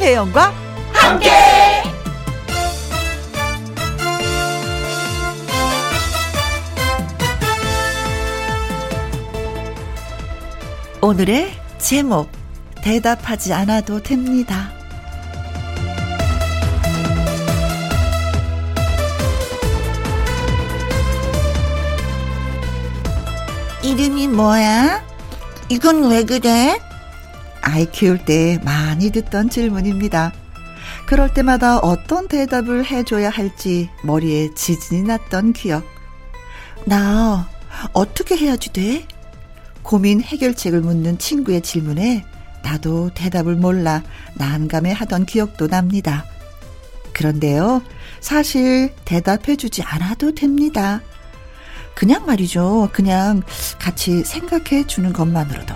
김혜영과 함께. 오늘의 제목 대답하지 않아도 됩니다. 이름이 뭐야? 이건 왜 그래? 아이 키울 때 많이 듣던 질문입니다. 그럴 때마다 어떤 대답을 해줘야 할지 머리에 지진이 났던 기억. 나 어떻게 해야지 돼? 고민 해결책을 묻는 친구의 질문에 나도 대답을 몰라 난감해 하던 기억도 납니다. 그런데요, 사실 대답해주지 않아도 됩니다. 그냥 말이죠. 그냥 같이 생각해 주는 것만으로도,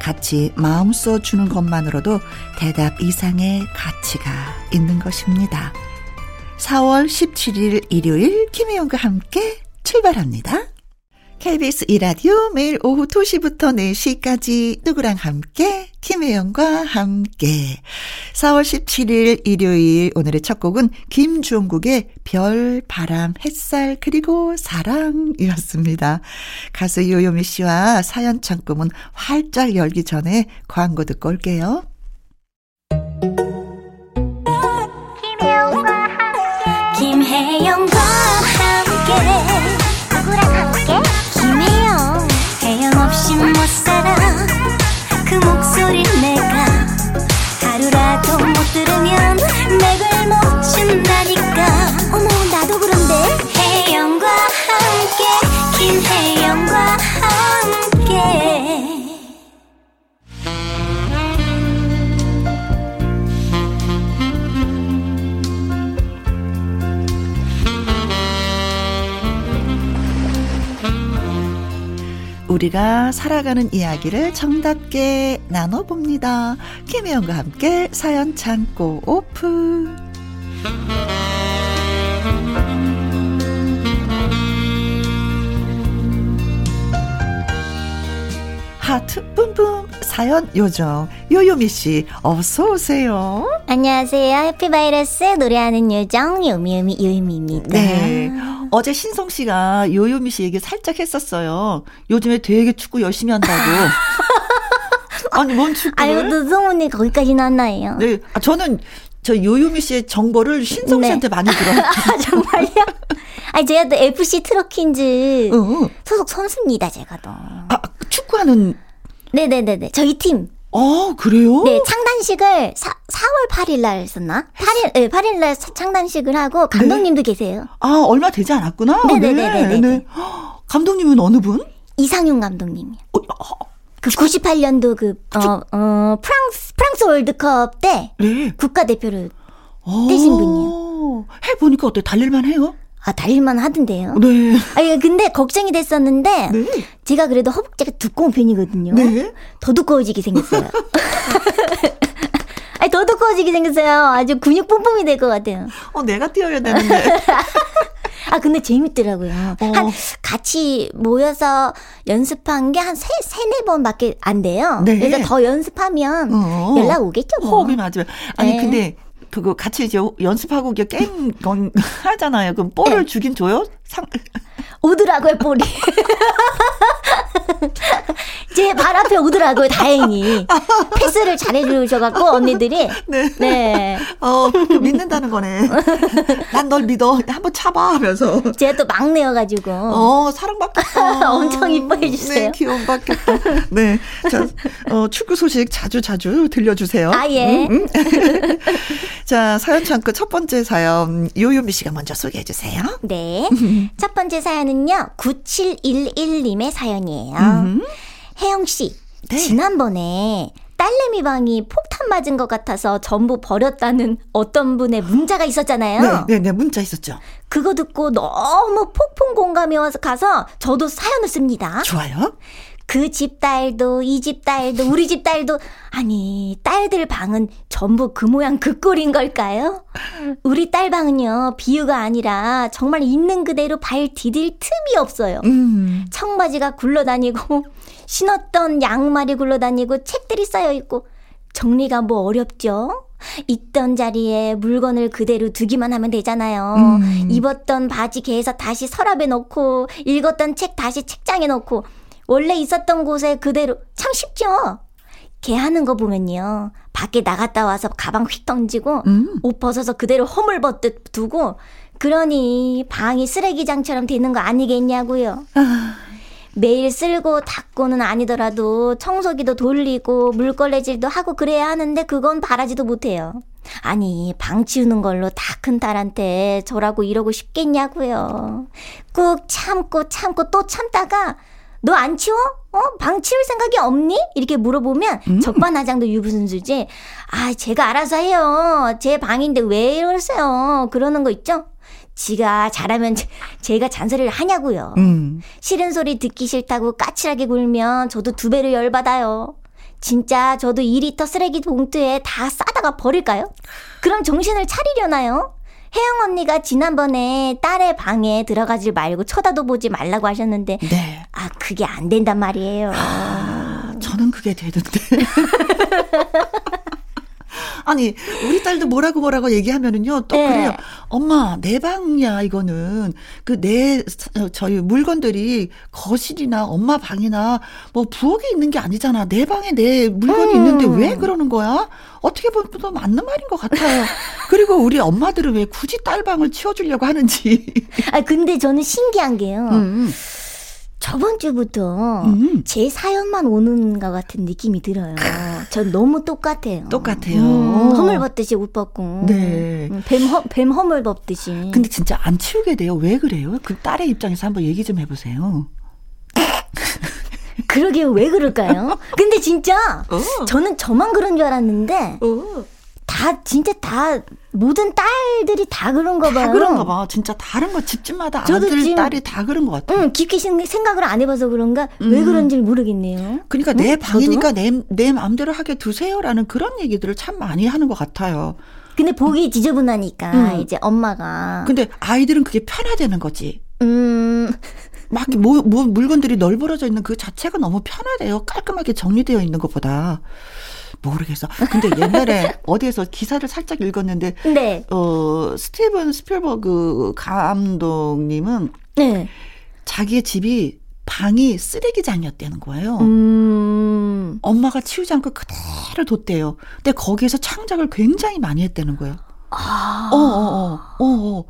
같이 마음 써 주는 것만으로도 대답 이상의 가치가 있는 것입니다. 4월 17일 일요일 김혜영과 함께 출발합니다. KBS 이라디오 매일 오후 2시부터 4시까지 누구랑 함께 김혜영과 함께 4월 17일 일요일 오늘의 첫 곡은 김주홍국의 별, 바람, 햇살 그리고 사랑이었습니다. 가수 요요미 씨와 사연 창구문 활짝 열기 전에 광고 듣고 올게요. 우리가 살아가는 이야기를 정답게 나눠봅니다. 김혜영과 함께 사연 창고 오픈. 하트 뿜뿜 사연 요정 요요미 씨 어서 오세요. 안녕하세요. 해피바이러스 노래하는 요정 요미요미 요요미입니다. 네. 어제 신성 씨가 요요미 씨 얘기 살짝 했었어요. 요즘에 되게 축구 열심히 한다고. 아니 뭔 축구를? 아유 또 소문이 거기까지 났나요? 네. 아, 저는 저 요요미 씨의 정보를 신성 씨한테 네. 많이 들어요. 정말요? 아니 제가 또 FC 트럭킨즈 응. 소속 선수입니다. 제가 또. 아 축구하는. 네네네네. 저희 팀. 아, 그래요? 네, 창단식을 사, 4월 8일 날 했었나? 8일, 네, 8일 날 창단식을 하고 감독님도 네. 계세요. 아, 얼마 되지 않았구나? 네네네네. 네, 네. 감독님은 어느 분? 이상용 감독님이요. 어, 어, 그 98년도 그, 어, 어, 프랑스, 프랑스 월드컵 때 네. 국가대표를 떼신 분이요. 해보니까 어때? 달릴만 해요? 아, 달릴만 하던데요. 네. 아, 근데 걱정이 됐었는데, 네. 제가 그래도 허벅지가 두꺼운 편이거든요. 네. 더 두꺼워지게 생겼어요. 아니, 더 두꺼워지게 생겼어요. 아주 근육 뿜뿜이 될 것 같아요. 어, 내가 뛰어야 되는데. 아, 근데 재밌더라고요. 어. 한, 같이 모여서 연습한 게 한 세, 세네 번 밖에 안 돼요. 네. 그래서 더 연습하면 어. 연락 오겠죠, 뭐. 호흡이 맞아요. 아니, 네. 근데 그거 같이 이제 연습하고 게임 건 하잖아요. 그럼 볼을 네. 주긴 줘요? 상 오더라고요, 볼이. 제 발 앞에 오더라고요, 다행히. 패스를 잘해주셔갖고, 언니들이. 네. 네. 어, 믿는다는 거네. 난 널 믿어. 한번 차봐 하면서. 제가 또 막내여가지고. 어, 사랑받겠다. 엄청 이뻐해 주세요. 네, 귀여움받겠다. 네. 자, 어, 축구 소식 자주 자주 들려주세요. 아, 예. 음, 음. 자, 사연 창구 첫 번째 사연, 요요미 씨가 먼저 소개해 주세요. 네. 첫 번째 사연은요, 9711님의 사연이에요. 음. 혜영 씨, 네. 지난번에 딸내미 방이 폭탄 맞은 것 같아서 전부 버렸다는 어떤 분의 문자가 있었잖아요. 네, 네, 네, 문자 있었죠. 그거 듣고 너무 폭풍 공감이 와서 가서 저도 사연을 씁니다. 좋아요. 그 집 딸도 이 집 딸도 우리 집 딸도 아니 딸들 방은 전부 그 모양 그 꼴인 걸까요? 우리 딸 방은요 비유가 아니라 정말 있는 그대로 발 디딜 틈이 없어요. 음. 청바지가 굴러다니고 신었던 양말이 굴러다니고 책들이 쌓여 있고 정리가 뭐 어렵죠? 있던 자리에 물건을 그대로 두기만 하면 되잖아요. 음. 입었던 바지 개에서 다시 서랍에 넣고, 읽었던 책 다시 책장에 넣고, 원래 있었던 곳에 그대로, 참 쉽죠? 개 하는 거 보면요. 밖에 나갔다 와서 가방 휙 던지고, 음. 옷 벗어서 그대로 허물벗듯 두고, 그러니 방이 쓰레기장처럼 되는 거 아니겠냐고요. 아. 매일 쓸고 닦고는 아니더라도 청소기도 돌리고 물걸레질도 하고 그래야 하는데 그건 바라지도 못해요. 아니, 방 치우는 걸로 다 큰 딸한테 저라고 이러고 싶겠냐고요. 꾹 참고 참고 또 참다가 너 안 치워? 어? 방 치울 생각이 없니? 이렇게 물어보면 음. 적반하장도 유부순수지. 아, 제가 알아서 해요. 제 방인데 왜 이러세요? 그러는 거 있죠? 지가 잘하면 제가 잔소리를 하냐고요. 음. 싫은 소리 듣기 싫다고 까칠하게 굴면 저도 두 배를 열받아요. 진짜 저도 2리터 쓰레기 봉투에 다 싸다가 버릴까요? 그럼 정신을 차리려나요? 혜영 언니가 지난번에 딸의 방에 들어가지 말고 쳐다도 보지 말라고 하셨는데 네. 아 그게 안 된단 말이에요. 아, 저는 그게 되던데. 아니 우리 딸도 뭐라고 뭐라고 얘기하면은요 또 네. 그래요. 엄마 내 방이야 이거는 그 내 저희 물건들이 거실이나 엄마 방이나 뭐 부엌에 있는 게 아니잖아. 내 방에 내 물건이 음. 있는데 왜 그러는 거야? 어떻게 보면 또 맞는 말인 것 같아요. 그리고 우리 엄마들은 왜 굳이 딸 방을 치워주려고 하는지. 아 근데 저는 신기한 게요. 음. 저번 주부터 음. 제 사연만 오는 것 같은 느낌이 들어요. 전 너무 똑같아요. 똑같아요. 음, 허물 벗듯이 옷 벗고. 네. 음, 뱀, 허, 뱀 허물 벗듯이. 근데 진짜 안 치우게 돼요. 왜 그래요? 그 딸의 입장에서 한번 얘기 좀 해보세요. 그러게 왜 그럴까요? 근데 진짜 어. 저는 저만 그런 줄 알았는데 어. 다 진짜 다 모든 딸들이 다 그런 거 봐요. 다 그런가 봐. 진짜 다른 거 집집마다 저도 아들 지금, 딸이 다 그런 것 같아요. 응, 깊게 생각을 안 해봐서 그런가 음. 왜 그런지 모르겠네요. 그러니까 응? 내 방이니까 내, 내 마음대로 하게 두세요라는 그런 얘기들을 참 많이 하는 것 같아요. 근데 보기 지저분하니까 음. 이제 엄마가. 근데 아이들은 그게 편하다는 거지. 음. 막 뭐, 뭐 물건들이 널브러져 있는 그 자체가 너무 편하대요. 깔끔하게 정리되어 있는 것보다. 모르겠어. 근데 옛날에 어디에서 기사를 살짝 읽었는데 네. 어 스티븐 스필버그 감독님은 네. 자기의 집이 방이 쓰레기장이었다는 거예요. 음. 엄마가 치우지 않고 그대로 뒀대요. 근데 거기에서 창작을 굉장히 많이 했다는 거예요. 아. 어, 어, 어, 어, 어.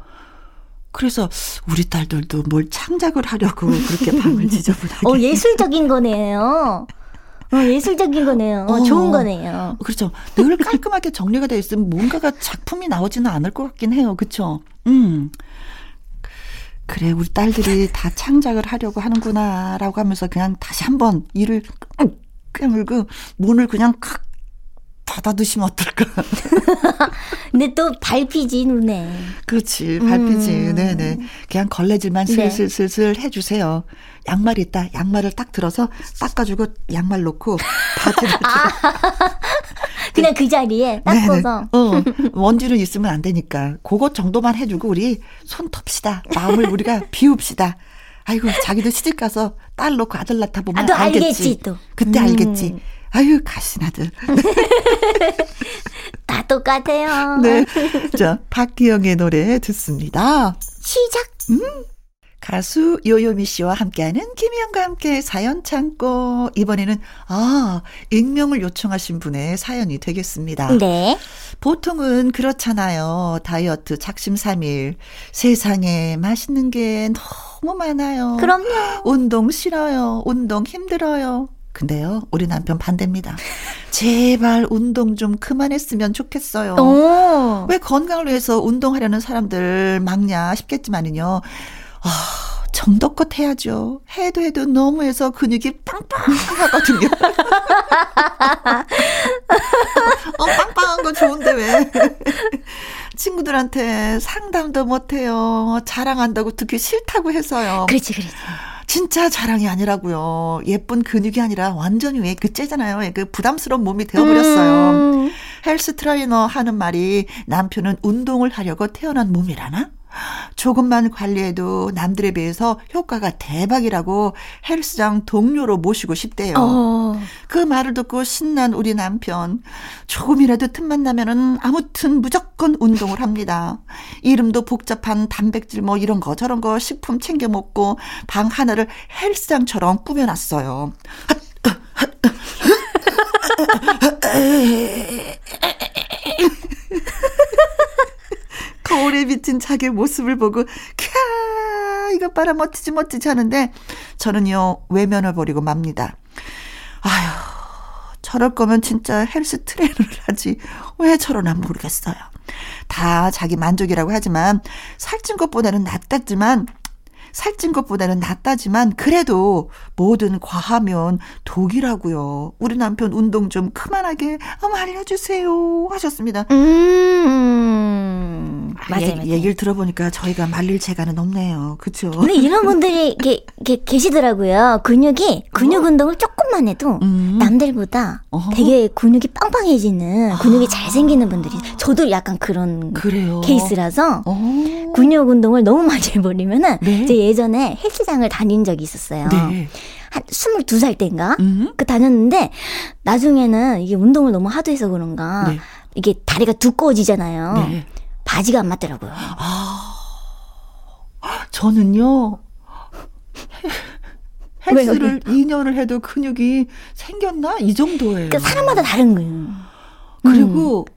그래서 우리 딸들도 뭘 창작을 하려고 그렇게 방을 지저분하게. 어, 예술적인 거네요. 어, 예술적인 거네요. 어, 좋은 거네요. 그렇죠. 늘 깔끔하게 정리가 되어 있으면 뭔가가 작품이 나오지는 않을 것 같긴 해요. 그렇죠. 음. 그래 우리 딸들이 다 창작을 하려고 하는구나라고 하면서 그냥 다시 한번 이를 깨물고 문을 그냥 칵 닫아두시면 어떨까? 근데 또 밟히지 눈에. 그렇지 밟히지. 음. 네네. 그냥 걸레질만 슬슬슬슬 네. 해주세요. 양말이 있다. 양말을 딱 들어서 닦아주고 양말 놓고 바지를. 아, 그냥 그 자리에 닦아서. 어, 원지는 있으면 안 되니까. 그것 정도만 해주고 우리 손 텁시다. 마음을 우리가 비웁시다. 아이고 자기도 시집 가서 딸 놓고 아들 낳다 보면 아, 알겠지. 알겠지 또. 그때 음. 알겠지. 아유, 가시나들. 다 똑같아요. 네. 자, 박기영의 노래 듣습니다. 시작. 음. 가수 요요미 씨와 함께하는 김희영과 함께 사연 창고. 이번에는, 아, 익명을 요청하신 분의 사연이 되겠습니다. 네. 보통은 그렇잖아요. 다이어트 작심 삼일. 세상에 맛있는 게 너무 많아요. 그럼요. 운동 싫어요. 운동 힘들어요. 근데요, 우리 남편 반대입니다. 제발 운동 좀 그만했으면 좋겠어요. 오. 왜 건강을 위해서 운동하려는 사람들 막냐 싶겠지만은요. 아, 정도껏 해야죠. 해도 해도 너무 해서 근육이 빵빵 하거든요. 어, 빵빵한 거 좋은데 왜? 친구들한테 상담도 못해요. 자랑한다고 듣기 싫다고 해서요. 그렇지, 그렇지. 진짜 자랑이 아니라고요. 예쁜 근육이 아니라 완전히 왜 그 째잖아요. 그 부담스러운 몸이 되어버렸어요. 음. 헬스 트레이너 하는 말이 남편은 운동을 하려고 태어난 몸이라나? 조금만 관리해도 남들에 비해서 효과가 대박이라고 헬스장 동료로 모시고 싶대요. 어. 그 말을 듣고 신난 우리 남편. 조금이라도 틈만 나면은 아무튼 무조건 운동을 합니다. 이름도 복잡한 단백질 뭐 이런 거 저런 거 식품 챙겨 먹고 방 하나를 헬스장처럼 꾸며놨어요. 거울에 비친 자기 모습을 보고 캬 이거 봐라 멋지지 멋지지 하는데 저는요 외면을 버리고 맙니다. 아휴 저럴 거면 진짜 헬스 트레이너를 하지 왜 저러나 모르겠어요. 다 자기 만족이라고 하지만 살찐 것보다는 낫다지만 살찐 것보다는 낫다지만 그래도 뭐든 과하면 독이라고요. 우리 남편 운동 좀 그만하게 한번 알려주세요 하셨습니다. 음, 아, 맞아요, 맞아요. 얘기를 들어보니까 저희가 말릴 재간은 없네요. 그렇죠? 근데 이런 분들이 게, 게, 계시더라고요. 근육이 근육 어? 운동을 조금만 해도 음. 남들보다 어허. 되게 근육이 빵빵해지는 근육이 아. 잘 생기는 분들이 저도 약간 그런 그래요? 케이스라서 어. 근육 운동을 너무 많이 해버리면은 네. 이제 예전에 헬스장을 다닌 적이 있었어요. 네. 한 22살 때인가? 음. 그 다녔는데, 나중에는 이게 운동을 너무 하도 해서 그런가, 네. 이게 다리가 두꺼워지잖아요. 네. 바지가 안 맞더라고요. 아, 저는요, 헬스를 왜, 2년을 해도 근육이 생겼나? 이 정도예요. 그 사람마다 다른 거예요. 그리고 음.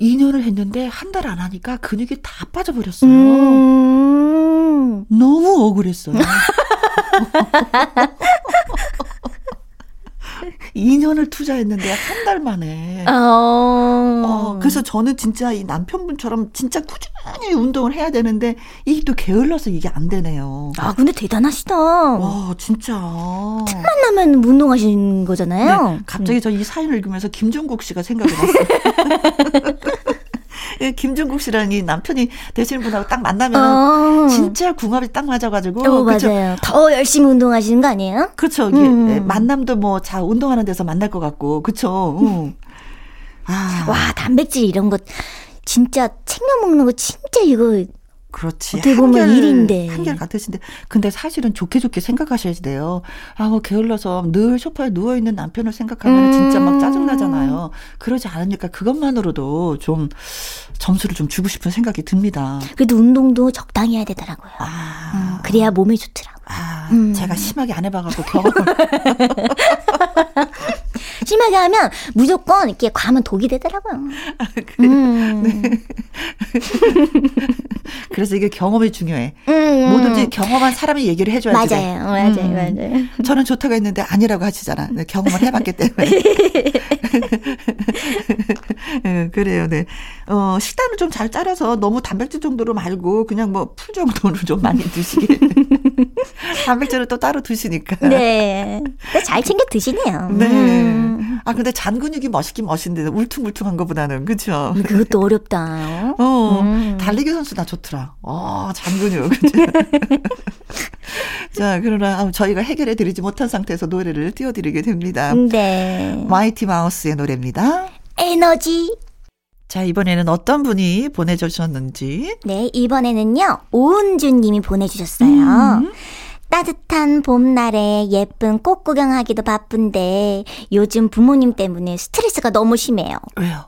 2년을 했는데 한 달 안 하니까 근육이 다 빠져버렸어요. 음. 너무 억울했어요. 2년을 투자했는데 한 달 만에. 어... 어... 그래서 저는 진짜 이 남편분처럼 진짜 꾸준히 운동을 해야 되는데 이게 또 게을러서 이게 안 되네요. 아 근데 대단하시다. 와 진짜. 틈만 나면 운동하시는 거잖아요. 네, 갑자기 음. 저이 사연을 읽으면서 김종국 씨가 생각이 났어요. 예, 김종국 씨라는 이 남편이 되시는 분하고 딱 만나면 어. 진짜 궁합이 딱 맞아가지고. 어, 그쵸? 맞아요. 더 열심히 운동하시는 거 아니에요? 그렇죠. 음. 예, 만남도 뭐 자 운동하는 데서 만날 것 같고, 그렇죠. 음. 아. 와 단백질 이런 거 진짜 챙겨 먹는 거 진짜 이거 그렇지. 어떻게 보면 한결, 일인데. 한결 같으신데. 근데 사실은 좋게 좋게 생각하셔야 돼요. 아, 뭐 게을러서 늘 소파에 누워있는 남편을 생각하면 음. 진짜 막 짜증나잖아요. 그러지 않으니까 그것만으로도 좀 점수를 좀 주고 싶은 생각이 듭니다. 그래도 운동도 적당히 해야 되더라고요. 아. 음, 그래야 몸에 좋더라고요. 아, 음. 제가 심하게 안 해봐갖고 경험을. 심하게 하면 무조건 이렇게 과하면 독이 되더라고요. 아, 그래. 음. 네. 그래서 이게 경험이 중요해. 음. 뭐든지 경험한 사람이 얘기를 해줘야지. 맞아요, 맞아요, 음. 맞아요. 저는 좋다고 했는데 아니라고 하시잖아. 네, 경험을 해봤기 때문에. 네, 그래요, 네. 어, 식단을 좀 잘 짜려서 너무 단백질 정도로 말고 그냥 뭐 풀 정도로 좀 많이 드시길. 단백질을 또 따로 드시니까. 네. 잘 챙겨 드시네요. 네. 음. 아, 근데 잔 근육이 멋있긴 멋있는데 울퉁불퉁한 것보다는, 그죠? 그것도 어렵다. 어, 음. 달리기 선수 나 좋더라. 어, 잔 근육. 자, 그러나 저희가 해결해 드리지 못한 상태에서 노래를 띄워 드리게 됩니다. 네. 마이티 마우스의 노래입니다. 에너지. 자, 이번에는 어떤 분이 보내주셨는지. 네, 이번에는요, 오은준 님이 보내주셨어요. 음. 따뜻한 봄날에 예쁜 꽃 구경하기도 바쁜데 요즘 부모님 때문에 스트레스가 너무 심해요. 왜요?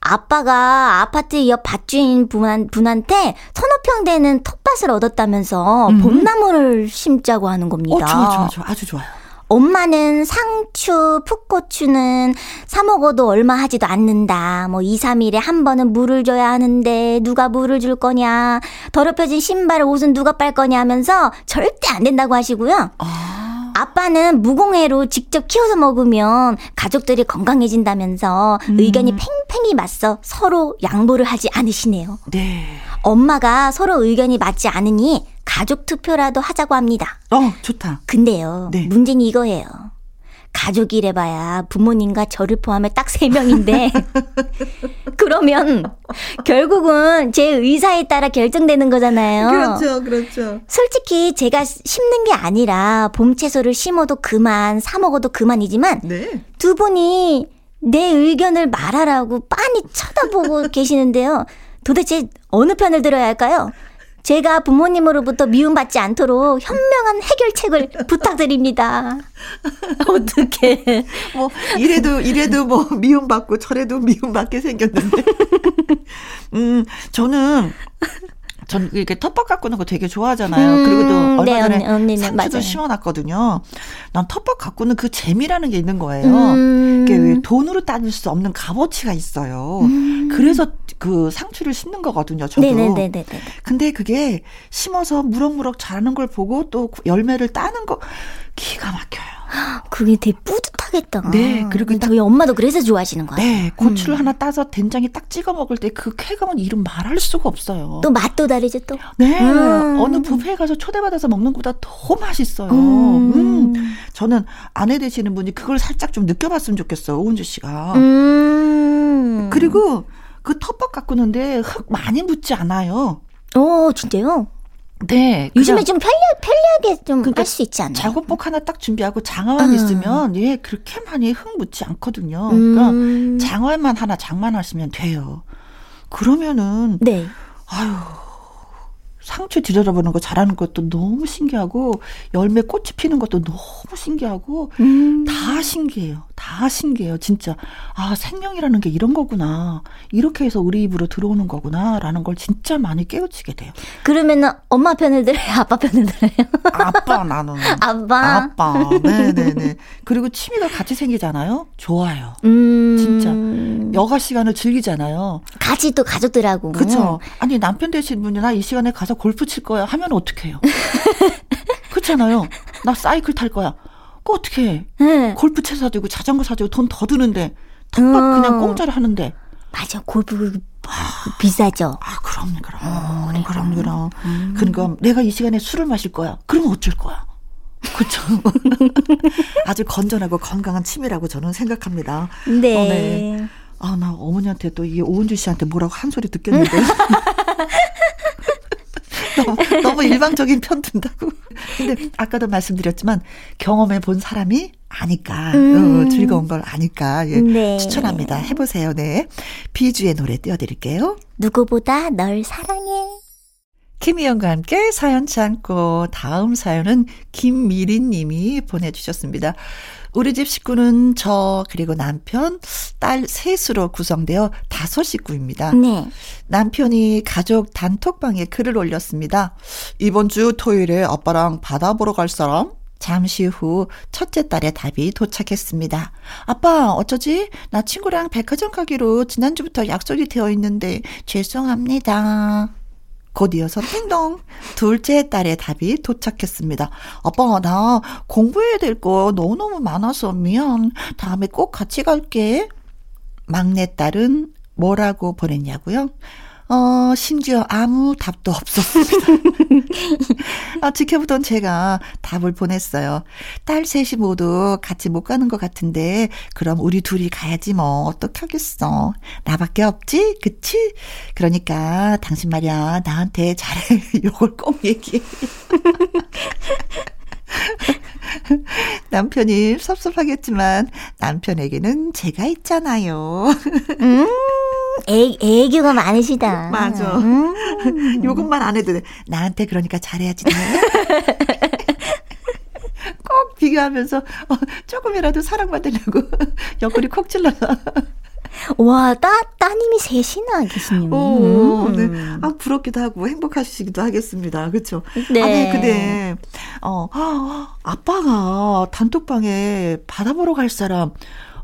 아빠가 아파트 옆 밭주인 분한, 분한테 서너 평 되는 텃밭을 얻었다면서 음. 봄나무를 심자고 하는 겁니다. 어, 좋아, 좋아, 좋아. 아주 좋아요. 엄마는 상추, 풋고추는 사 먹어도 얼마 하지도 않는다. 뭐 2, 3일에 한 번은 물을 줘야 하는데 누가 물을 줄 거냐. 더럽혀진 신발 옷은 누가 빨 거냐 하면서 절대 안 된다고 하시고요. 아. 아빠는 무공해로 직접 키워서 먹으면 가족들이 건강해진다면서 음. 의견이 팽팽히 맞서 서로 양보를 하지 않으시네요. 네. 엄마가 서로 의견이 맞지 않으니 가족 투표라도 하자고 합니다. 어, 좋다. 근데요, 네. 문제는 이거예요. 가족이래봐야 부모님과 저를 포함해 딱 세 명인데 그러면 결국은 제 의사에 따라 결정되는 거잖아요. 그렇죠, 그렇죠. 솔직히 제가 심는 게 아니라 봄 채소를 심어도 그만, 사 먹어도 그만이지만 네. 두 분이 내 의견을 말하라고 빤히 쳐다보고 계시는데요. 도대체 어느 편을 들어야 할까요? 제가 부모님으로부터 미움받지 않도록 현명한 해결책을 부탁드립니다. 어떻게? 뭐 이래도 이래도 뭐 미움받고 저래도 미움받게 생겼는데. 음, 저는 전 이렇게 텃밭 가꾸는 거 되게 좋아하잖아요. 음, 그리고 또 얼마 네, 전에 언니, 상추도 맞아요. 심어놨거든요. 난 텃밭 가꾸는 그 재미라는 게 있는 거예요. 음. 이게 돈으로 따질 수 없는 값어치가 있어요. 음. 그래서 그 상추를 심는 거거든요. 저도. 네네네네. 근데 그게 심어서 무럭무럭 자라는 걸 보고 또 열매를 따는 거 기가 막혀요. 그게 되게 뿌듯하겠다. 네, 그리고 저희 엄마도 그래서 좋아하시는 거예요. 네, 고추를 음. 하나 따서 된장에 딱 찍어 먹을 때 그 쾌감은 이름 말할 수가 없어요. 또 맛도 다르죠, 또. 네, 음. 어느 뷔페에 가서 초대받아서 먹는 것보다 더 맛있어요. 음. 음. 저는 아내 되시는 분이 그걸 살짝 좀 느껴봤으면 좋겠어요, 오은주 씨가. 음. 그리고 그 텃밭 가꾸는데 흙 많이 묻지 않아요. 어, 진짜요? 네. 요즘에 좀 편리, 편리하게 좀 할수 있지 않나요? 작업복 하나 딱 준비하고 장화만 음. 있으면 예, 그렇게 많이 흙 묻지 않거든요. 그러니까 음. 장화만 하나 장만하시면 돼요. 그러면은 네. 아유 상추 들여다보는 거 잘하는 것도 너무 신기하고 열매 꽃이 피는 것도 너무 신기하고 음. 다 신기해요. 다 신기해요. 진짜 아 생명이라는 게 이런 거구나. 이렇게 해서 우리 입으로 들어오는 거구나라는 걸 진짜 많이 깨우치게 돼요. 그러면은 엄마 편을 들어요, 아빠 편을 들어요? 아빠 나는. 아빠. 아빠. 네네네. 그리고 취미가 같이 생기잖아요. 좋아요. 음. 진짜 여가 시간을 즐기잖아요. 같이 또 가족들하고. 그렇죠. 아니 남편 되신 분이나 이 시간에 가서 골프 칠 거야 하면 어떡해요? 그렇잖아요. 나 사이클 탈 거야. 그 어떻게 해? 네. 골프채 사주고 자전거 사주고 돈 더 드는데 텃밭 어. 그냥 공짜로 하는데. 맞아. 골프 아, 비싸죠. 아, 그럼, 그럼. 어, 그럼, 그럼. 음. 그러니까 내가 이 시간에 술을 마실 거야. 그럼 어쩔 거야? 그렇죠. 아주 건전하고 건강한 취미라고 저는 생각합니다. 네. 어, 네. 아, 나 어머니한테 또 이게 오은주 씨한테 뭐라고 한 소리 듣겠는데. 너무, 너무 일방적인 편 든다고. 근데 아까도 말씀드렸지만 경험해 본 사람이 아니까 음. 어, 즐거운 걸 아니까 예, 네. 추천합니다. 해보세요. 네. 비주의 노래 띄워드릴게요. 누구보다 널 사랑해. 김희영과 함께 사연 참고 다음 사연은 김미린 님이 보내주셨습니다. 우리 집 식구는 저 그리고 남편, 딸 셋으로 구성되어 다섯 식구입니다. 네. 남편이 가족 단톡방에 글을 올렸습니다. 이번 주 토요일에 아빠랑 바다 보러 갈 사람? 잠시 후 첫째 딸의 답이 도착했습니다. 아빠, 어쩌지? 나 친구랑 백화점 가기로 지난주부터 약속이 되어 있는데 죄송합니다. 곧 이어서 띵동 둘째 딸의 답이 도착했습니다. 아빠 나 공부해야 될 거 너무너무 많아서 미안. 다음에 꼭 같이 갈게. 막내 딸은 뭐라고 보냈냐고요? 어, 심지어 아무 답도 없었습니다. 아, 지켜보던 제가 답을 보냈어요. 딸 셋이 모두 같이 못 가는 것 같은데, 그럼 우리 둘이 가야지 뭐, 어떡하겠어. 나밖에 없지? 그치? 그러니까, 당신 말이야, 나한테 잘해. 요걸 꼭 얘기해. 남편이 섭섭하겠지만, 남편에게는 제가 있잖아요. 음. 애, 애교가 많으시다. 맞아. 음. 요것만 안 해도 돼. 나한테 그러니까 잘해야지. 꼭 비교하면서 어, 조금이라도 사랑받으려고 옆구리 콕 찔러서. 와, 따, 따님이 셋이나 계시네요. 오, 음. 네. 아, 부럽기도 하고 행복하시기도 하겠습니다. 그렇죠? 네. 아니, 근데, 어, 아빠가 단톡방에 받아보러 갈 사람,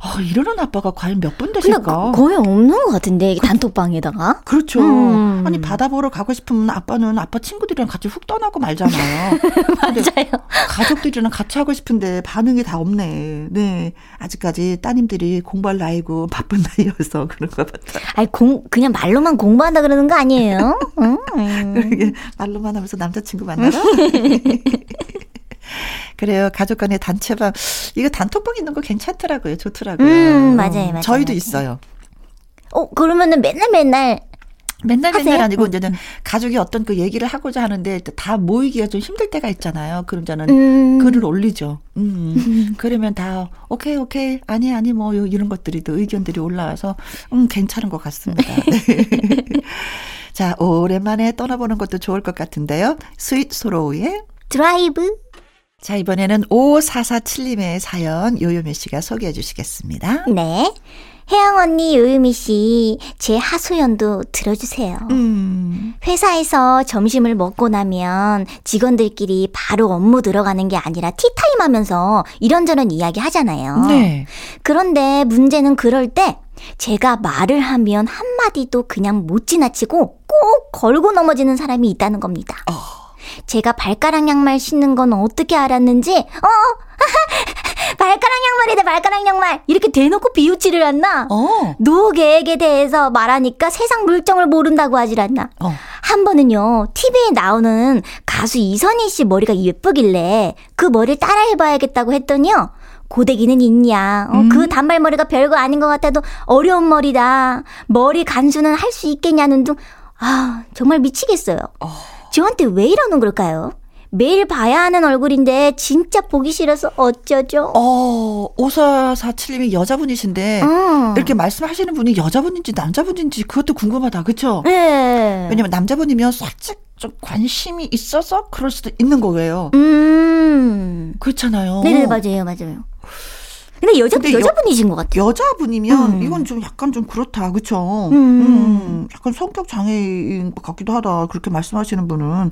아, 이러는 아빠가 과연 몇 분 되실까? 거의 없는 것 같은데 그, 단톡방에다가. 그렇죠. 음. 아니 바다 보러 가고 싶으면 아빠는 아빠 친구들이랑 같이 훅 떠나고 말잖아요. 맞아요. 가족들이랑 같이 하고 싶은데 반응이 다 없네. 네, 아직까지 따님들이 공부할 나이고 바쁜 나이여서 그런가 봤다. 아니 공 그냥 말로만 공부한다 그러는 거 아니에요? 음. 그러게 말로만 하면서 남자친구 만나라. 그래요. 가족 간의 단체방. 이거 단톡방 있는 거 괜찮더라고요. 좋더라고요. 음, 맞아요, 맞아요. 저희도 있어요. 어, 그러면은 맨날 맨날 맨날 하세요? 맨날 아니고 이제는 가족이 어떤 그 얘기를 하고자 하는데 다 모이기가 좀 힘들 때가 있잖아요. 그럼 저는 음. 글을 올리죠. 음. 음. 그러면 다 오케이 오케이 아니 아니 뭐 이런 것들이 또 의견들이 올라와서 음 괜찮은 것 같습니다. 네. 자, 오랜만에 떠나보는 것도 좋을 것 같은데요. 스윗 소로우의 드라이브. 자, 이번에는 5447님의 사연 요요미 씨가 소개해 주시겠습니다. 네. 혜영 언니, 요유미 씨, 제 하소연도 들어주세요. 음. 회사에서 점심을 먹고 나면 직원들끼리 바로 업무 들어가는 게 아니라 티타임 하면서 이런저런 이야기 하잖아요. 네. 그런데 문제는 그럴 때 제가 말을 하면 한마디도 그냥 못 지나치고 꼭 걸고 넘어지는 사람이 있다는 겁니다. 어. 제가 발가락 양말 신는 건 어떻게 알았는지, 어, 발가락 양말이다, 발가락 양말. 이렇게 대놓고 비웃지를 않나? 어. 노계획에 대해서 말하니까 세상 물정을 모른다고 하질 않나? 어. 한 번은요, TV에 나오는 가수 이선희 씨 머리가 예쁘길래 그 머리를 따라해봐야겠다고 했더니요, 고데기는 있냐? 어, 그 음. 그 단발머리가 별거 아닌 것 같아도 어려운 머리다. 머리 간수는 할 수 있겠냐는 둥. 아, 정말 미치겠어요. 어. 저한테 왜 이러는 걸까요? 매일 봐야 하는 얼굴인데 진짜 보기 싫어서 어쩌죠? 어, 5447님이 여자분이신데 어. 이렇게 말씀하시는 분이 여자분인지 남자분인지 그것도 궁금하다. 그렇죠? 네. 왜냐면 남자분이면 살짝 좀 관심이 있어서 그럴 수도 있는 거예요. 음. 그렇잖아요. 네, 맞아요. 맞아요. 근데 여자 근데 여자분이신 것 같아요. 여자분이면 음. 이건 좀 약간 좀 그렇다, 그렇죠? 음. 음. 약간 성격 장애인 같기도 하다. 그렇게 말씀하시는 분은.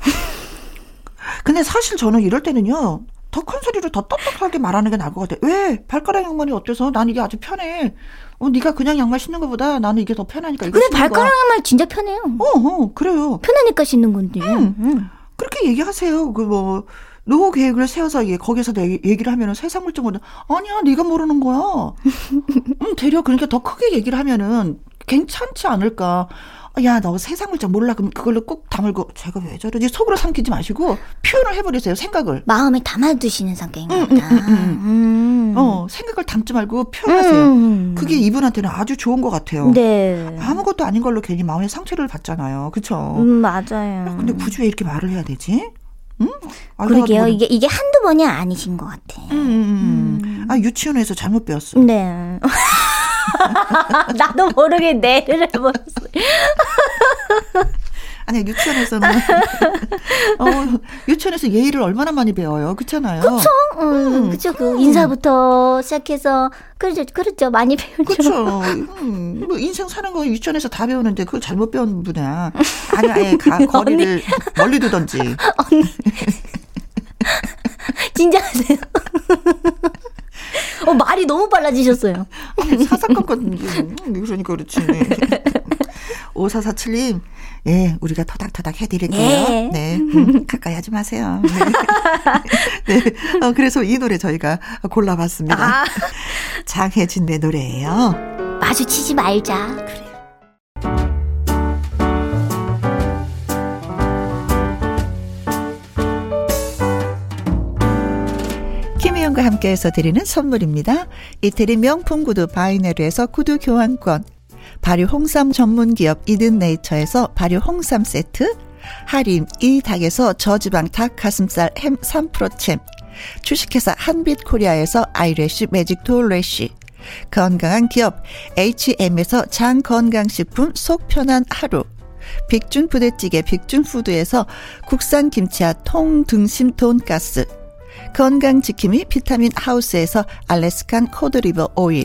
근데 사실 저는 이럴 때는요. 더 큰 소리로 더 떳떳하게 말하는 게 나을 것 같아. 왜? 발가락 양말이 어때서? 난 이게 아주 편해. 어, 네가 그냥 양말 신는 것보다 나는 이게 더 편하니까 이거 근데 발가락. 양말 진짜 편해요. 어, 어, 그래요. 편하니까 신는 건데. 음, 음. 그렇게 얘기하세요. 그 뭐 노후 계획을 세워서 얘 거기서 얘기를 하면은 세상 물정은 아니야 네가 모르는 거야. 음, 되려 그러니까 더 크게 얘기를 하면은 괜찮지 않을까. 야, 너 세상을 좀 몰라. 그럼 그걸로 꼭 다물고, 제가 왜 저러지? 속으로 삼키지 마시고, 표현을 해버리세요, 생각을. 마음에 담아두시는 성격인가 음, 보다. 음, 음. 어, 생각을 담지 말고 표현하세요. 음, 그게 이분한테는 아주 좋은 것 같아요. 네. 아무것도 아닌 걸로 괜히 마음의 상처를 받잖아요. 그쵸? 음, 맞아요. 아, 근데 굳이 왜 이렇게 말을 해야 되지? 응? 그러게요. 이게, 이게 한두 번이 아니신 것 같아. 음, 아, 유치원에서 잘못 배웠어. 네. 나도 모르게 내를 해버렸어. 아니 유치원에서는 어, 유치원에서 예의를 얼마나 많이 배워요, 그렇잖아요. 그렇죠, 음, 그렇죠. 그 인사부터 시작해서 그렇죠, 그렇죠, 많이 배우죠. 그렇죠. 음, 뭐 인생 사는 거 유치원에서 다 배우는데 그걸 잘못 배운 분이야. 아니, 아예 가, 거리를 멀리 두던지. 언니. 진짜하세요? 어, 말이 너무 빨라지셨어요. 사사건건, 그러니까 그렇지. 5447님, 예, 우리가 토닥토닥 해드릴게요. 네. 네. 음, 가까이 하지 마세요. 네. 네. 어, 그래서 이 노래 저희가 골라봤습니다. 아. 장혜진의 노래예요. 마주치지 말자. 그래. 김희영과 함께해서 드리는 선물입니다. 이태리 명품 구두 바이네르에서 구두 교환권, 발효 홍삼 전문 기업 이든 네이처에서 발효 홍삼 세트, 하림 이 닭에서 저지방 닭 가슴살 햄 3%챔, 주식회사 한빛 코리아에서 아이래쉬 매직 톨래쉬, 건강한 기업 H&M에서 장 건강식품 속 편한 하루, 빅준 부대찌개 빅준푸드에서 국산 김치와 통등심 돈가스, 건강지킴이 비타민 하우스에서 Alaskan cod liver oil,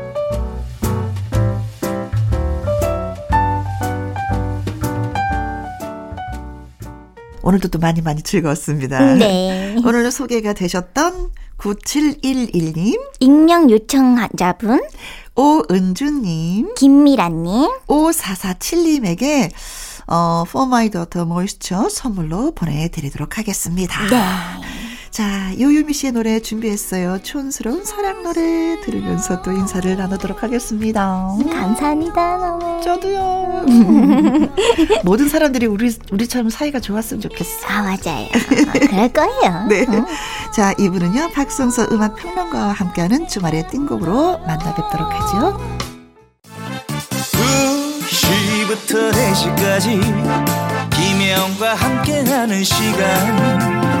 오늘도 또 많이 많이 즐거웠습니다. 네. 오늘 소개가 되셨던 9711님. 익명 요청자분. 오은주님. 김미라님. 5447님에게 어, For My Daughter Moisture 선물로 보내드리도록 하겠습니다. 네. 자, 요유미 씨의 노래 준비했어요. 촌스러운 사랑 노래 들으면서 또 인사를 나누도록 하겠습니다. 감사합니다, 너무. 저도요. 모든 사람들이 우리, 우리처럼 사이가 좋았으면 좋겠어. 아, 맞아요. 그럴 거예요. 네. 어. 자, 이분은요, 박성서 음악 평론가와 함께하는 주말의 띵곡으로 만나 뵙도록 하죠. 2시부터 4시까지 김혜영과 함께하는 시간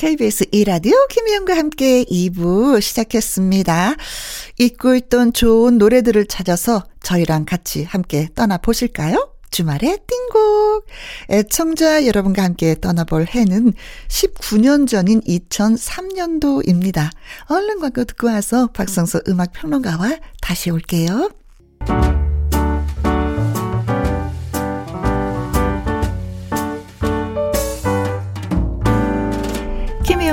KBS 이라디오 김희영과 함께 2부 시작했습니다. 잊고 있던 좋은 노래들을 찾아서 저희랑 같이 함께 떠나보실까요? 주말의 띵곡. 애청자 여러분과 함께 떠나볼 해는 19년 전인 2003년도입니다. 얼른 광고 듣고 와서 박성서 음악평론가와 다시 올게요.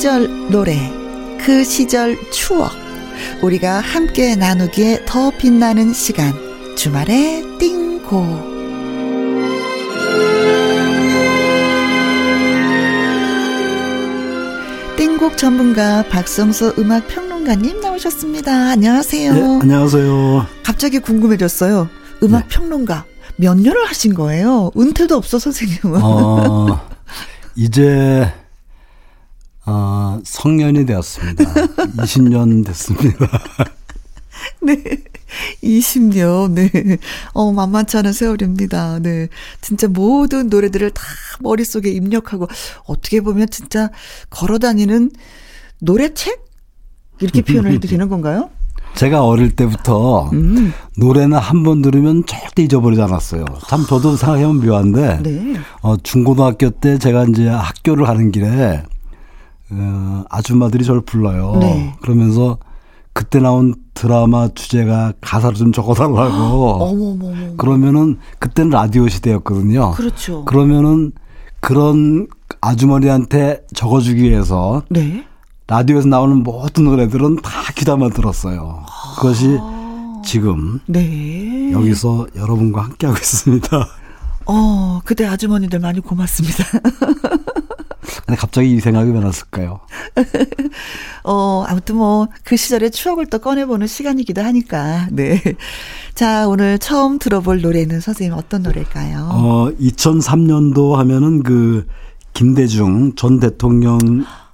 시절 노래, 그 시절 추억, 우리가 함께 나누기에 더 빛나는 시간, 주말의 띵고. 띵곡 전문가 박성수 음악 평론가님 나오셨습니다. 안녕하세요. 네, 안녕하세요. 갑자기 궁금해졌어요. 음악 네. 평론가 몇 년을 하신 거예요? 은퇴도 없어 선생님은. 어, 이제 어, 성년이 되었습니다. 20년 됐습니다. 네. 20년, 네. 어, 만만치 않은 세월입니다. 네. 진짜 모든 노래들을 다 머릿속에 입력하고, 어떻게 보면 진짜 걸어 다니는 노래책? 이렇게 표현을 해도 되는 건가요? 제가 어릴 때부터 음. 노래는 한 번 들으면 절대 잊어버리지 않았어요. 참 저도 생각해보면 묘한데, 네. 어, 중고등학교 때 제가 이제 학교를 가는 길에 어, 아줌마들이 저를 불러요. 네. 그러면서 그때 나온 드라마 주제가 가사를 좀 적어달라고. 어머머머. 그러면은 그때는 라디오 시대였거든요. 그렇죠. 그러면은 그런 아주머니한테 적어주기 위해서 네. 라디오에서 나오는 모든 노래들은 다 귀담아 들었어요. 그것이 아. 지금 네. 여기서 여러분과 함께하고 있습니다. 어, 그때 아주머니들 많이 고맙습니다. 갑자기 이 생각이 왜 났을까요? 어, 아무튼 뭐, 그 시절의 추억을 또 꺼내보는 시간이기도 하니까, 네. 자, 오늘 처음 들어볼 노래는 선생님 어떤 노래일까요? 어, 2003년도 하면은 그, 김대중 전 대통령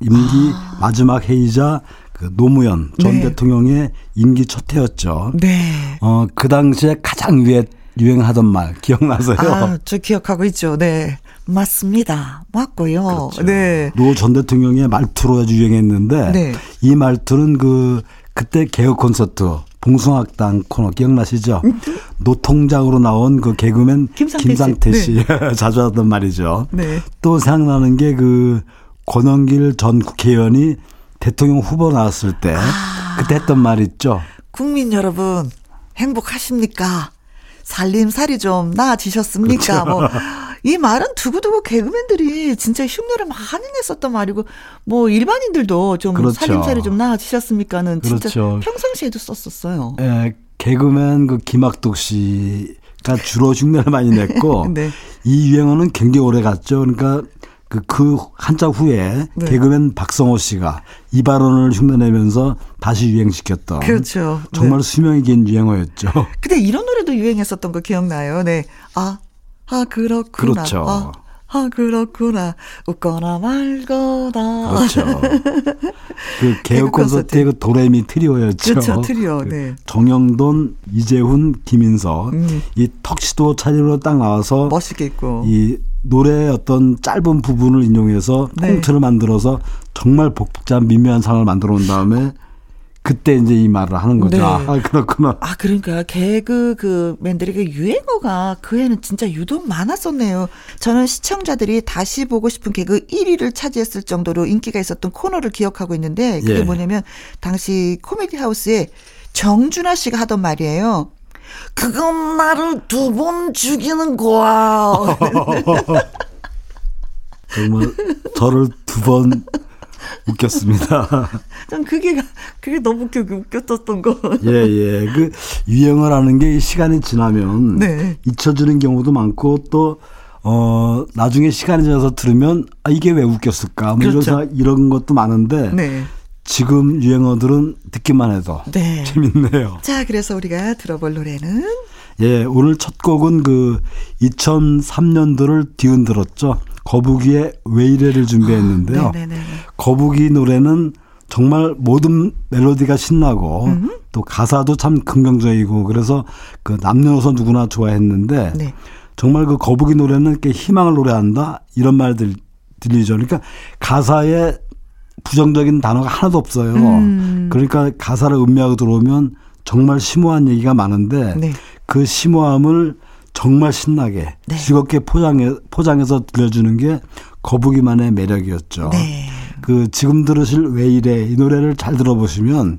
임기 아. 마지막 회의자 그 노무현 전 네. 대통령의 임기 첫 해였죠. 네. 어, 그 당시에 가장 위에 유행하던 말 기억나세요? 아, 저 기억하고 있죠. 네. 맞습니다. 맞고요. 그렇죠. 네. 노 전 대통령의 말투로 아주 유행했는데 네. 이 말투는 그 그때 개혁 콘서트 봉숭악당 코너 기억나시죠? 노통장으로 나온 그 개그맨 김상태, 김상태 씨, 씨. 네. 자주 하던 말이죠. 네. 또 생각나는 게 그 권원길 전 국회의원이 대통령 후보 나왔을 때 아. 그때 했던 말 있죠. 국민 여러분 행복하십니까? 살림살이 좀 나아지셨습니까? 그렇죠. 뭐 이 말은 두고두고 개그맨들이 진짜 흉내를 많이 냈었던 말이고 뭐 일반인들도 좀 그렇죠. 살림살이 좀 나아지셨습니까는 진짜 그렇죠. 평상시에도 썼었어요. 예, 개그맨 그 김학독 씨가 주로 흉내를 많이 냈고 네. 이 유행어는 굉장히 오래 갔죠. 그러니까 그, 그 한자 후에 네. 개그맨 박성호 씨가 이 발언을 흉내내면서 다시 유행시켰던. 그렇죠. 정말 네. 수명이 긴 유행어였죠. 근데 이런 노래도 유행했었던 거 기억나요? 네. 아, 아, 그렇구나. 그렇죠. 아, 아, 그렇구나. 웃거나 말거나. 그렇죠. 그 개혁 콘서트의 그 도레미 트리오였죠. 그렇죠, 트리오. 그 네. 정영돈, 이재훈, 김인석. 음. 이 턱시도 차림으로 딱 나와서. 멋있게 입고. 이 노래의 어떤 짧은 부분을 인용해서 네. 꽁트를 만들어서 정말 복잡한 미묘한 상을 만들어 온 다음에 그때 이제 이 말을 하는 거죠. 네. 아, 그렇구나. 아, 그러니까 개그 그 맨들이 그 유행어가 그 해는 진짜 유독 많았었네요. 저는 시청자들이 다시 보고 싶은 개그 1위를 차지했을 정도로 인기가 있었던 코너를 기억하고 있는데 그게 예. 뭐냐면 당시 코미디 하우스에 정준하 씨가 하던 말이에요. 그건 나를 두 번 죽이는 거야. 정말 저를 두번 웃겼습니다. 전 그게 그게 너무 웃겨 웃겼었던 거. 예, 예. 그 유행을 하는 게 시간이 지나면 네. 잊혀지는 경우도 많고 또 어, 나중에 시간이 지나서 들으면 아 이게 왜 웃겼을까? 뭐 그렇죠. 이런 이런 것도 많은데 네. 지금 유행어들은 듣기만 해도 네. 재밌네요. 자, 그래서 우리가 들어볼 노래는 예, 오늘 첫 곡은 그 2003년도를 뒤흔들었죠. 거북이의 왜 이래를 준비했는데요. 아, 거북이 노래는 정말 모든 멜로디가 신나고 음. 또 가사도 참 긍정적이고 그래서 그 남녀노소 누구나 좋아했는데 네. 정말 그 거북이 노래는 이렇게 희망을 노래한다 이런 말 들 들리죠. 그러니까 가사에 부정적인 단어가 하나도 없어요. 음. 그러니까 가사를 음미하고 들어오면 정말 심오한 얘기가 많은데 네. 그 심오함을 정말 신나게 네. 즐겁게 포장해 포장해서 들려주는 게 거북이만의 매력이었죠. 네. 그 지금 들으실 왜 이래 이 노래를 잘 들어보시면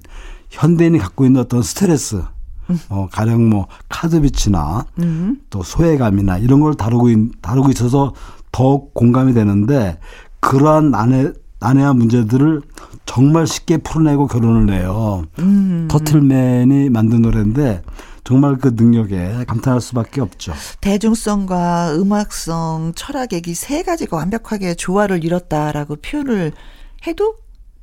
현대인이 갖고 있는 어떤 스트레스 음. 어, 가령 뭐 카드비치나 음. 또 소외감이나 이런 걸 다루고 있, 다루고 있어서 더욱 공감이 되는데 그러한 난해 난해한 문제들을 정말 쉽게 풀어내고 결혼을 해요. 음. 터틀맨이 만든 노래인데 정말 그 능력에 감탄할 수밖에 없죠. 대중성과 음악성, 철학의 세 가지가 완벽하게 조화를 이뤘다라고 표현을 해도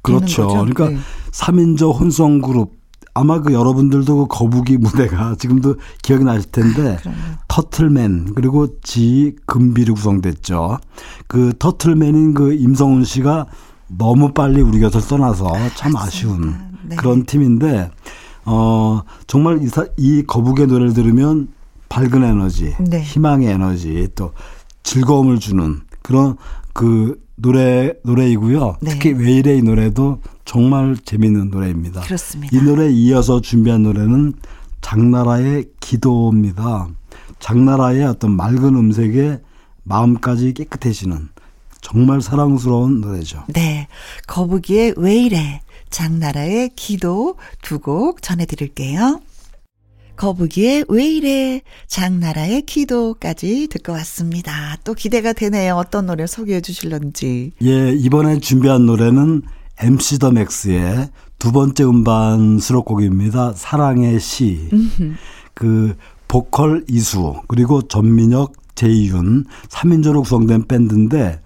그렇죠. 그러니까 네. 3인조 혼성 그룹 아마 그 여러분들도 그 거북이 무대가 지금도 기억이 나실 텐데 아, 터틀맨 그리고 지 금비로 구성됐죠. 그 터틀맨인 그 임성훈 씨가 너무 빨리 우리 곁을 떠나서 참 아쉬운 네. 그런 팀인데 어 정말 이, 사, 이 거북의 노래를 들으면 밝은 에너지, 네. 희망의 에너지, 또 즐거움을 주는 그런 그 노래 노래이고요. 네. 특히 왜 이래 이 노래도 정말 재미있는 노래입니다. 그렇습니다. 이 노래 이어서 준비한 노래는 장나라의 기도입니다. 장나라의 어떤 맑은 음색에 마음까지 깨끗해지는 정말 사랑스러운 노래죠. 네. 거북이의 왜 이래 장나라의 기도 두 곡 전해드릴게요. 거북이의 왜 이래 장나라의 기도까지 듣고 왔습니다. 또 기대가 되네요. 어떤 노래 소개해 주실런지. 예, 이번에 준비한 노래는 MC 더 맥스의 두 번째 음반 수록곡입니다. 사랑의 시. 그 보컬 이수 그리고 전민혁 제이윤 3인조로 구성된 밴드인데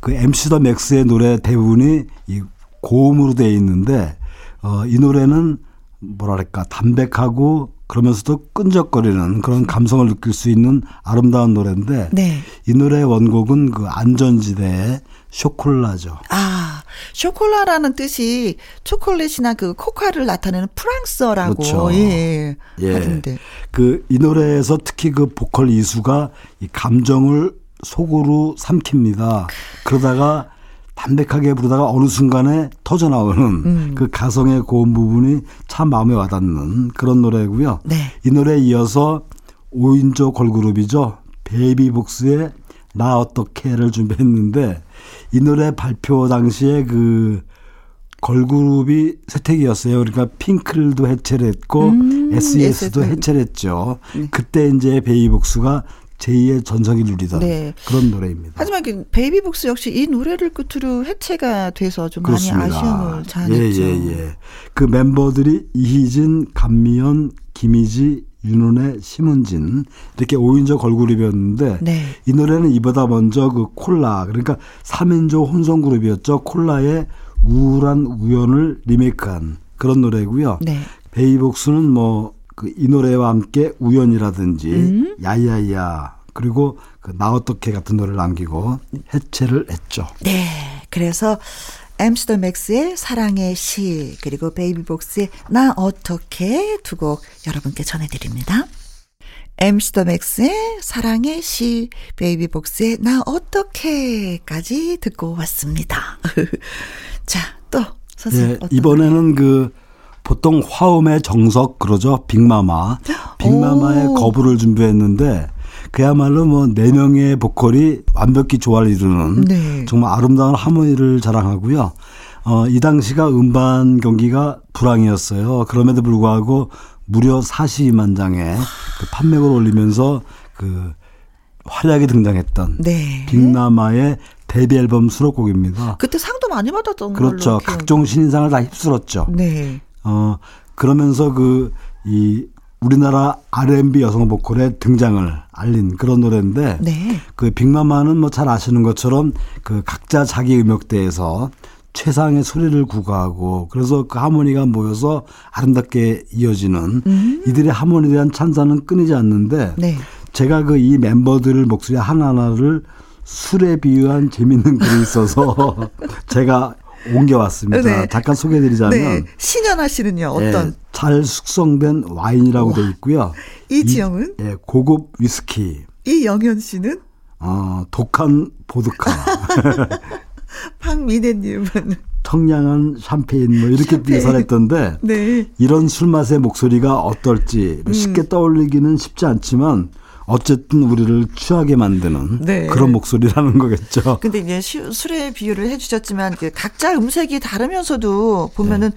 그 MC 더 맥스의 노래 대부분이 이 고음으로 되어 있는데 어, 이 노래는 뭐랄까 담백하고 그러면서도 끈적거리는 그런 감성을 느낄 수 있는 아름다운 노래인데 네. 이 노래의 원곡은 그 안전지대의 쇼콜라죠. 아, 쇼콜라라는 뜻이 초콜릿이나 그 코카를 나타내는 프랑스어라고 그렇죠. 예. 예. 하던데. 그이 노래에서 특히 그 보컬 이수가 이 감정을 속으로 삼킵니다. 그러다가 담백하게 부르다가 어느 순간에 터져 나오는 음. 그 가성의 고음 부분이 참 마음에 와닿는 그런 노래고요. 네. 이 노래에 이어서 5인조 걸그룹이죠. 베이비복스의 나 어떻게를 준비했는데 이 노래 발표 당시에 그 걸그룹이 세택이었어요. 그러니까 핑클도 해체를 했고 음, SES도 해체를 했죠. 네. 그때 이제 베이비복스가 제2의 전성기 누리던 네. 그런 노래입니다. 하지만 그 베이비복스 역시 이 노래를 끝으로 해체가 돼서 좀 그렇습니다. 많이 아쉬움을 자아냈죠. 예, 예, 예. 그 멤버들이 이희진, 간미연, 김이지, 윤은혜, 심은진 이렇게 5인조 걸그룹이었는데 네. 이 노래는 이보다 먼저 그 콜라 그러니까 3인조 혼성 그룹이었죠. 콜라의 우울한 우연을 리메이크한 그런 노래고요. 네. 베이복스는 뭐 그 이 노래와 함께 우연이라든지 음? 야야야 그리고 그 나 어떻게 같은 노래를 남기고 해체를 했죠. 네. 그래서 엠스터맥스의 사랑의 시 그리고 베이비복스의 나 어떻게 두 곡 여러분께 전해드립니다. 엠스터맥스의 사랑의 시 베이비복스의 나 어떻게까지 듣고 왔습니다. 자, 또 선생님 예, 이번에는 그 보통 화음의 정석 그러죠. 빅마마. 빅마마의 오. 거부를 준비했는데 그야말로 뭐 네 명의 보컬이 완벽히 조화를 이루는 네. 정말 아름다운 하모니를 자랑하고요. 어, 이 당시가 음반 경기가 불황이었어요. 그럼에도 불구하고 무려 42만 장의 그 판매를 올리면서 그 활약이 등장했던 네. 빅마마의 데뷔 앨범 수록곡입니다. 그때 상도 많이 받았던 그렇죠. 각종 신인상을 다 휩쓸었죠. 네. 어, 그러면서 그, 이, 우리나라 R&B 여성 보컬의 등장을 알린 그런 노래인데 네. 그 빅마마는 뭐 잘 아시는 것처럼 그 각자 자기 음역대에서 최상의 소리를 구가하고 그래서 그 하모니가 모여서 아름답게 이어지는 음. 이들의 하모니에 대한 찬사는 끊이지 않는데 네. 제가 그 이 멤버들 목소리 하나하나를 술에 비유한 재밌는 글이 있어서 제가 옮겨왔습니다. 네. 잠깐 소개해드리자면 네. 신현아 씨는요 어떤 예, 잘 숙성된 와인이라고 되어 있고요. 이지영은 이, 예, 고급 위스키. 이영현 씨는 어, 독한 보드카. 박미애님은 청량한 샴페인 뭐 이렇게 묘사했던데 네. 이런 술 맛의 목소리가 어떨지 음. 쉽게 떠올리기는 쉽지 않지만 어쨌든 우리를 취하게 만드는 네. 그런 목소리라는 거겠죠. 근데 이제 술의 비유를 해주셨지만 그 각자 음색이 다르면서도 보면은 네.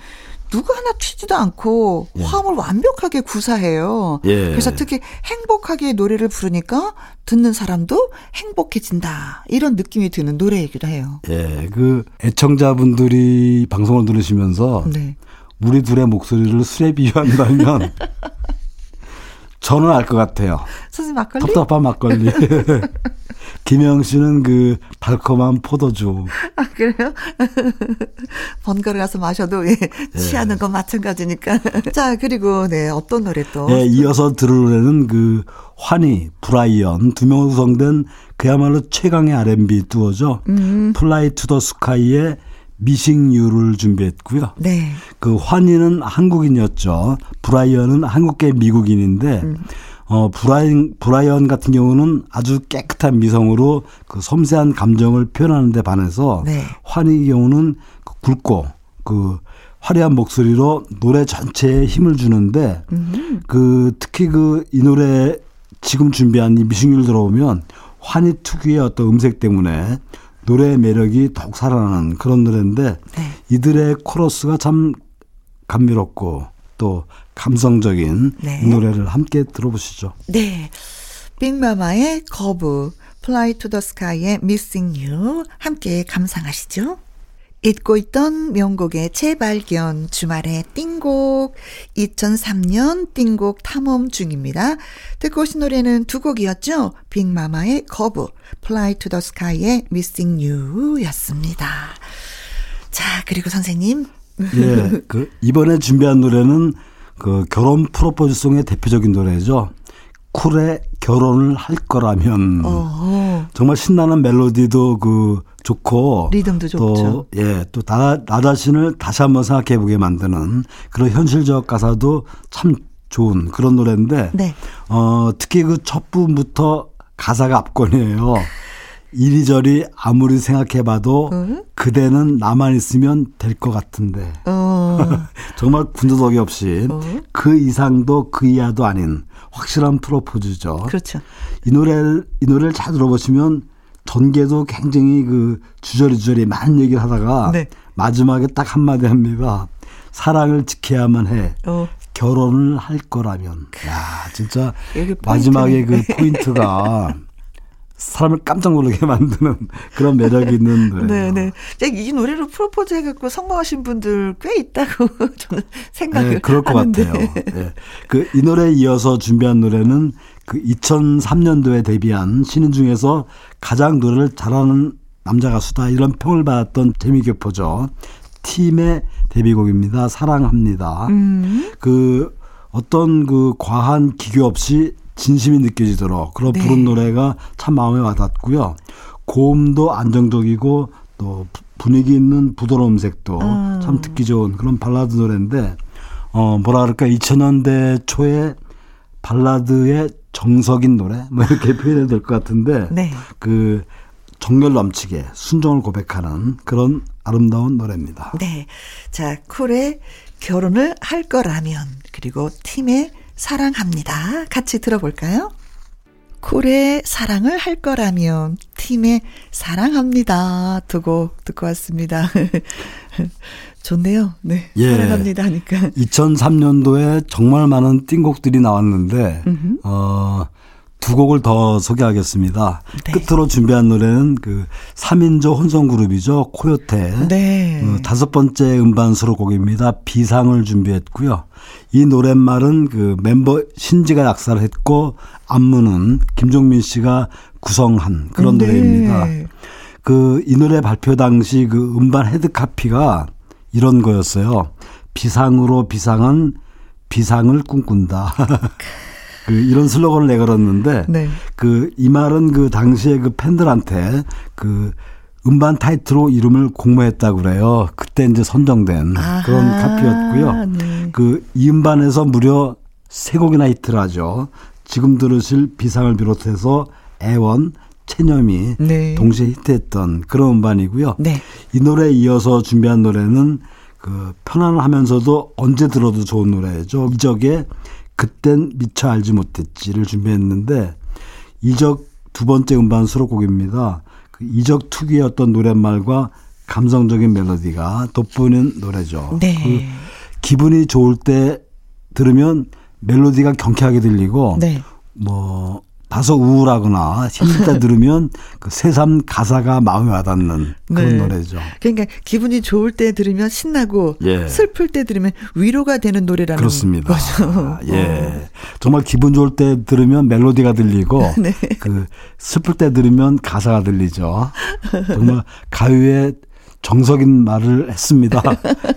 누구 하나 튀지도 않고 예. 화음을 완벽하게 구사해요. 예. 그래서 특히 행복하게 노래를 부르니까 듣는 사람도 행복해진다. 이런 느낌이 드는 노래이기도 해요. 예. 그 애청자분들이 방송을 들으시면서 네. 우리 둘의 목소리를 술에 비유한다면 저는 알 것 같아요. 선생님 막걸리? 답답한 막걸리. 김영 씨는 그 달콤한 포도주. 아, 그래요? 번거로 가서 마셔도 예, 취하는 예. 건 마찬가지니까. 자, 그리고 네, 어떤 노래 또? 예, 이어서 들을 노래는 그 환희, 브라이언 두명 구성된 그야말로 최강의 R&B 듀오죠. 음. 플라이 투 더 스카이의 Missing You를 준비했고요. 네. 그 환희는 한국인이었죠. 브라이언은 한국계 미국인인데 음. 어 브라이언 브라이언 같은 경우는 아주 깨끗한 미성으로 그 섬세한 감정을 표현하는 데 반해서 네. 환희의 경우는 그 굵고 그 화려한 목소리로 노래 전체에 힘을 주는데 음. 그 특히 그 이 노래 지금 준비한 이 미싱유를 들어보면 환희 특유의 어떤 음색 때문에 노래의 매력이 더욱 살아나는 그런 노래인데 네. 이들의 코러스가 참 감미롭고 또 감성적인 네. 노래를 함께 들어보시죠. 네. 빅마마의 거부, Fly to the Sky의 Missing You 함께 감상하시죠. 잊고 있던 명곡의 재발견, 주말의 띵곡, 2003년 띵곡 탐험 중입니다. 듣고 오신 노래는 두 곡이었죠. 빅마마의 거부, Fly to the Sky의 Missing You 였습니다. 자, 그리고 선생님. 예, 그, 이번에 준비한 노래는 그 결혼 프로포즈송의 대표적인 노래죠. 쿨의 결혼을 할 거라면 어허. 정말 신나는 멜로디도 그 좋고 리듬도 좋죠. 예, 또나 나 자신을 다시 한번 생각해 보게 만드는 그런 현실적 가사도 참 좋은 그런 노래인데 네. 어 특히 그 첫 부분부터 가사가 압권이에요. 이리저리 아무리 생각해봐도 음? 그대는 나만 있으면 될 것 같은데 어. 정말 군더더기 없이 어. 그 이상도 그 이하도 아닌 확실한 프로포즈죠. 그렇죠. 이 노래 이 노래를 잘 들어보시면 전개도 굉장히 그 주저리 주저리 많은 얘기를 하다가 네. 마지막에 딱 한마디 합니다. 사랑을 지켜야만 해. 어. 결혼을 할 거라면. 야, 진짜 마지막에 그 포인트가 사람을 깜짝 놀라게 만드는 그런 매력이 있는 노래예요. 네, 네. 이 노래로 프로포즈 해갖고 성공하신 분들 꽤 있다고 저는 생각을 네, 그럴 것 하는데. 같아요. 네. 그이 노래에 이어서 준비한 노래는 그 2003년도에 데뷔한 신인 중에서 가장 노래를 잘하는 남자 가수다 이런 평을 받았던 재미교포죠. 팀의 데뷔곡입니다. 사랑합니다. 음. 그 어떤 그 과한 기교 없이 진심이 느껴지도록 그런 네. 부른 노래가 참 마음에 와닿고요. 고음도 안정적이고 또 분위기 있는 부드러운 음색도 음. 참 듣기 좋은 그런 발라드 노래인데 어 뭐라 그럴까 2000년대 초에 발라드의 정석인 노래 뭐 이렇게 표현해도 될 것 같은데 네. 그 정열 넘치게 순정을 고백하는 그런 아름다운 노래입니다. 네. 자, 쿨의 결혼을 할 거라면 그리고 팀의 사랑합니다. 같이 들어볼까요? 쿨의 사랑을 할 거라면 팀의 사랑합니다. 두고 듣고 왔습니다. 좋네요. 네. 예. 사랑합니다 하니까. 2003년도에 정말 많은 띵곡들이 나왔는데 음흠. 어 두 곡을 더 소개하겠습니다. 네. 끝으로 준비한 노래는 그 3인조 혼성 그룹이죠. 코요태. 네. 그 다섯 번째 음반 수록곡입니다. 비상을 준비했고요. 이 노랫말은 그 멤버 신지가 작사를 했고 안무는 김종민 씨가 구성한 그런 네. 노래입니다. 그 이 노래 발표 당시 그 음반 head copy가 이런 거였어요. 비상으로 비상은 비상을 꿈꾼다. 그 이런 슬로건을 내걸었는데 네. 그이 말은 그 당시에 그 팬들한테 그 음반 타이틀로 이름을 공모했다고 그래요. 그때 이제 선정된 아하, 그런 카피였고요. 네. 그 이 음반에서 무려 세 곡이나 히트를 하죠. 지금 들으실 비상을 비롯해서 애원, 체념이 네. 동시에 히트했던 그런 음반이고요. 네. 이 노래에 이어서 준비한 노래는 그 편안하면서도 언제 들어도 좋은 노래죠. 이적의 그땐 미처 알지 못했지를 준비했는데 이적 두 번째 음반 수록곡입니다. 그 이적 어떤 노랫말과 감성적인 멜로디가 돋보이는 노래죠. 네. 그 기분이 좋을 때 들으면 멜로디가 경쾌하게 들리고 네. 뭐 다소 우울하거나 힘들 때 들으면 그 새삼 가사가 마음에 와닿는 그런 네. 노래죠. 그러니까 기분이 좋을 때 들으면 신나고 예. 슬플 때 들으면 위로가 되는 노래라는 그렇습니다. 거죠. 아, 예. 어. 정말 기분 좋을 때 들으면 멜로디가 들리고 네. 그 슬플 때 들으면 가사가 들리죠. 정말 가요의 정석인 말을 했습니다.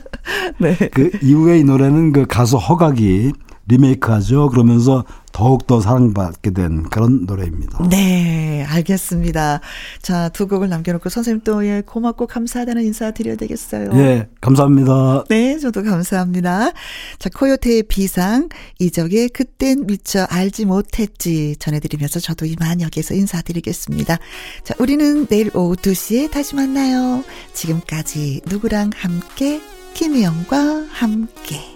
네. 그 이후에 이 노래는 그 가수 허각이 리메이크하죠. 그러면서 더욱더 사랑받게 된 그런 노래입니다. 네, 알겠습니다. 자, 두 곡을 남겨놓고 선생님 또 예, 고맙고 감사하다는 인사 드려야 되겠어요. 예, 감사합니다. 네, 저도 감사합니다. 자, 코요태의 비상, 이적의 그땐 미처 알지 못했지 전해드리면서 저도 이만 여기서 인사드리겠습니다. 자, 우리는 내일 오후 2시에 다시 만나요. 지금까지 누구랑 함께, 김혜영과 함께.